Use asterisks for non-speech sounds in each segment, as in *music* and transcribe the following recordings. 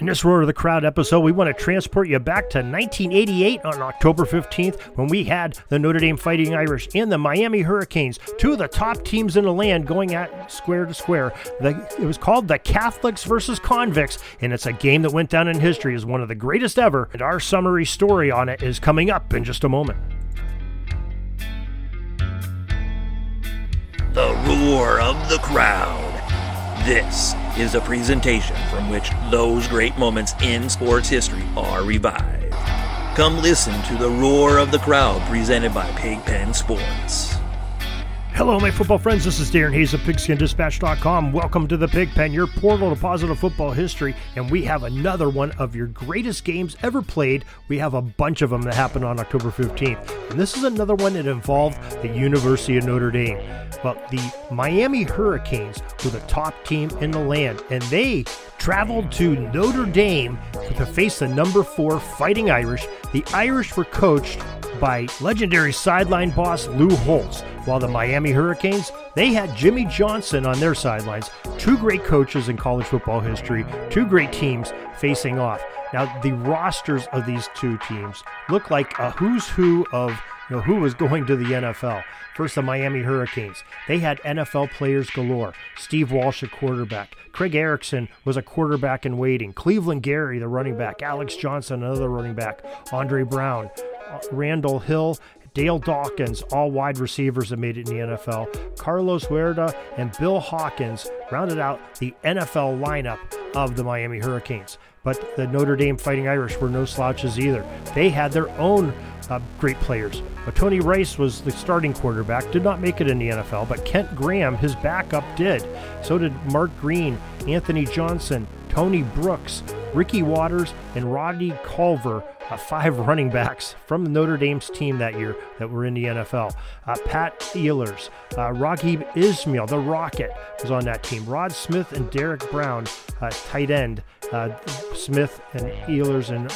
In this Roar of the Crowd episode, we want to transport you back to 1988 on October 15th when we had the Notre Dame Fighting Irish and the Miami Hurricanes, two of the top teams in the land going at square to square. The, it was called the Catholics versus Convicts, and it's a game that went down in history as one of the greatest ever. And our summary story on it is coming up in just a moment. The Roar of the Crowd. This is a presentation from which those great moments in sports history are revived. Come listen to the roar of the crowd presented by Pigpen Sports. Hello, my football friends. This is Darren Hayes of PigskinDispatch.com. Welcome to the Pigpen, your portal to positive football history. And we have another one of your greatest games ever played. We have a bunch of them that happened on October 15th. And this is another one that involved the University of Notre Dame. Well, the Miami Hurricanes were the top team in the land, and they traveled to Notre Dame to face the number four Fighting Irish. The Irish were coached by legendary sideline boss Lou Holtz, while the Miami Hurricanes, they had Jimmy Johnson on their sidelines. Two great coaches in college football history, two great teams facing off. Now, the rosters of these two teams look like a who's who of know, who was going to the NFL. First, the Miami Hurricanes. They had NFL players galore. Steve Walsh, a quarterback. Craig Erickson was a quarterback in waiting. Cleveland Gary, the running back. Alex Johnson, another running back. Andre Brown. Uh, Randall Hill, Dale Dawkins, all wide receivers that made it in the NFL. Carlos Huerta and Bill Hawkins rounded out the NFL lineup of the Miami Hurricanes. But the Notre Dame Fighting Irish were no slouches either. They had their own uh, great players. Tony Rice was the starting quarterback, did not make it in the NFL, but Kent Graham, his backup, did. So did Mark Green, Anthony Johnson, Tony Brooks, Ricky Watters, and Rodney Culver uh, five *laughs* running backs from Notre Dame's team that year that were in the NFL. Uh, Pat Eilers, uh, Ismail, the Rocket, was on that team. Rod Smith and Derek Brown, uh, tight end. Uh, Smith and Eilers and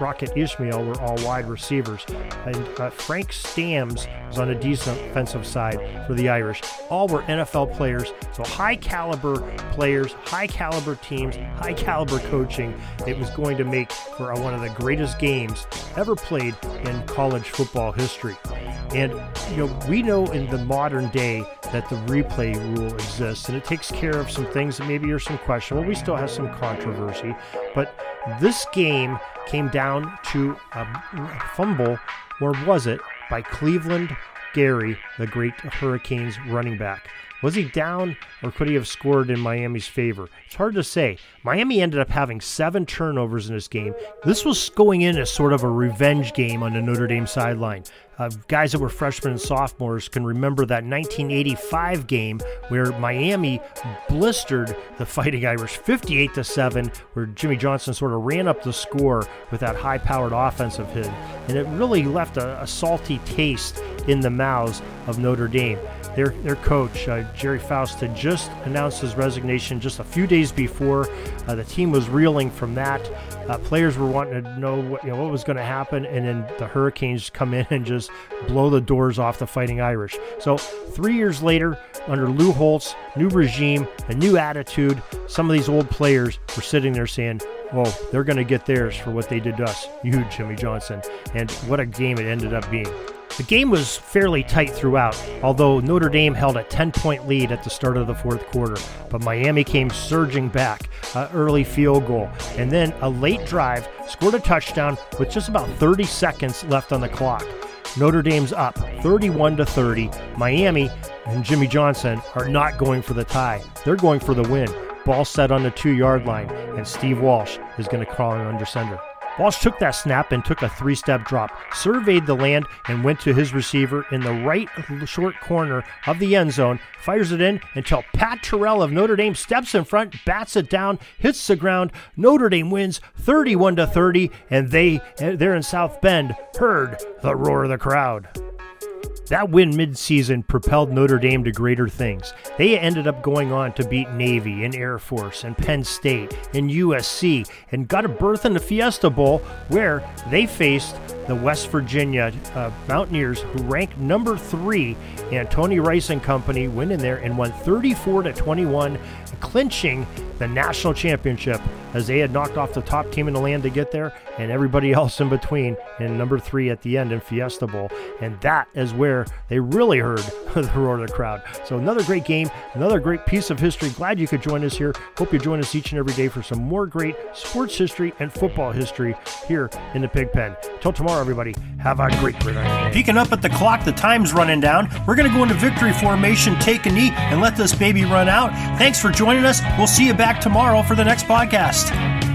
Rocket Ismail were all wide receivers. And uh, Frank Stams was on the defensive side for the Irish. All were NFL players, so high caliber players, high caliber teams, high caliber coaching. It was going to make for one of the greatest games ever played in college football history. And you know, we know in the modern day that the replay rule exists, and it takes care of some things that maybe are some questionable. We still have some controversy, but this game came down to a fumble, or was it, by Cleveland Gary, the great Hurricanes running back. Was he down or could he have scored in Miami's favor? It's hard to say. Miami ended up having seven turnovers in this game. This was going in as sort of a revenge game on the Notre Dame sideline. Uh, guys that were freshmen and sophomores can remember that 1985 game where Miami blistered the Fighting Irish 58 to 7, where Jimmy Johnson sort of ran up the score with that high powered offensive hit. And it really left a, a salty taste in the mouths of Notre Dame. Their, their coach, uh, Gerry Faust, had just announced his resignation just a few days before. Uh, the team was reeling from that. Uh, players were wanting to know what, you know, what was going to happen, and then the Hurricanes come in and just blow the doors off the Fighting Irish. So, three years later, under Lou Holtz, new regime, a new attitude, some of these old players were sitting there saying, well, they're going to get theirs for what they did to us. You, Jimmy Johnson. And what a game it ended up being. The game was fairly tight throughout, although Notre Dame held a 10 point lead at the start of the fourth quarter. But Miami came surging back, an early field goal, and then a late drive scored a touchdown with just about 30 seconds left on the clock. Notre Dame's up 31 to 30. Miami and Jimmy Johnson are not going for the tie. They're going for the win. Ball set on the two yard line, and Steve Walsh is going to call crawl under center. Walsh took that snap and took a three step drop, surveyed the land, and went to his receiver in the right short corner of the end zone, fires it in until Pat Terrell of Notre Dame steps in front, bats it down, hits the ground. Notre Dame wins 31 to 30, and they, there in South Bend, heard the roar of the crowd. That win midseason propelled Notre Dame to greater things. They ended up going on to beat Navy and Air Force and Penn State and USC and got a berth in the Fiesta Bowl where they faced the West Virginia uh, Mountaineers, who ranked number three, and Tony Rice and company went in there and won 34 to 21, clinching the national championship as they had knocked off the top team in the land to get there and everybody *laughs* else in between and number three at the end in Fiesta Bowl. And that is where they really heard *laughs* the roar of the crowd. So another great game, another great piece of history. Glad you could join us here. Hope you join us each and every day for some more great sports history and football history here in the Pigpen. Till tomorrow, everybody, have a great, great night. Peeking up at the clock, the time's running down. We're going to go into victory formation, take a knee, and let this baby run out. Thanks for joining us. We'll see you back tomorrow for the next podcast.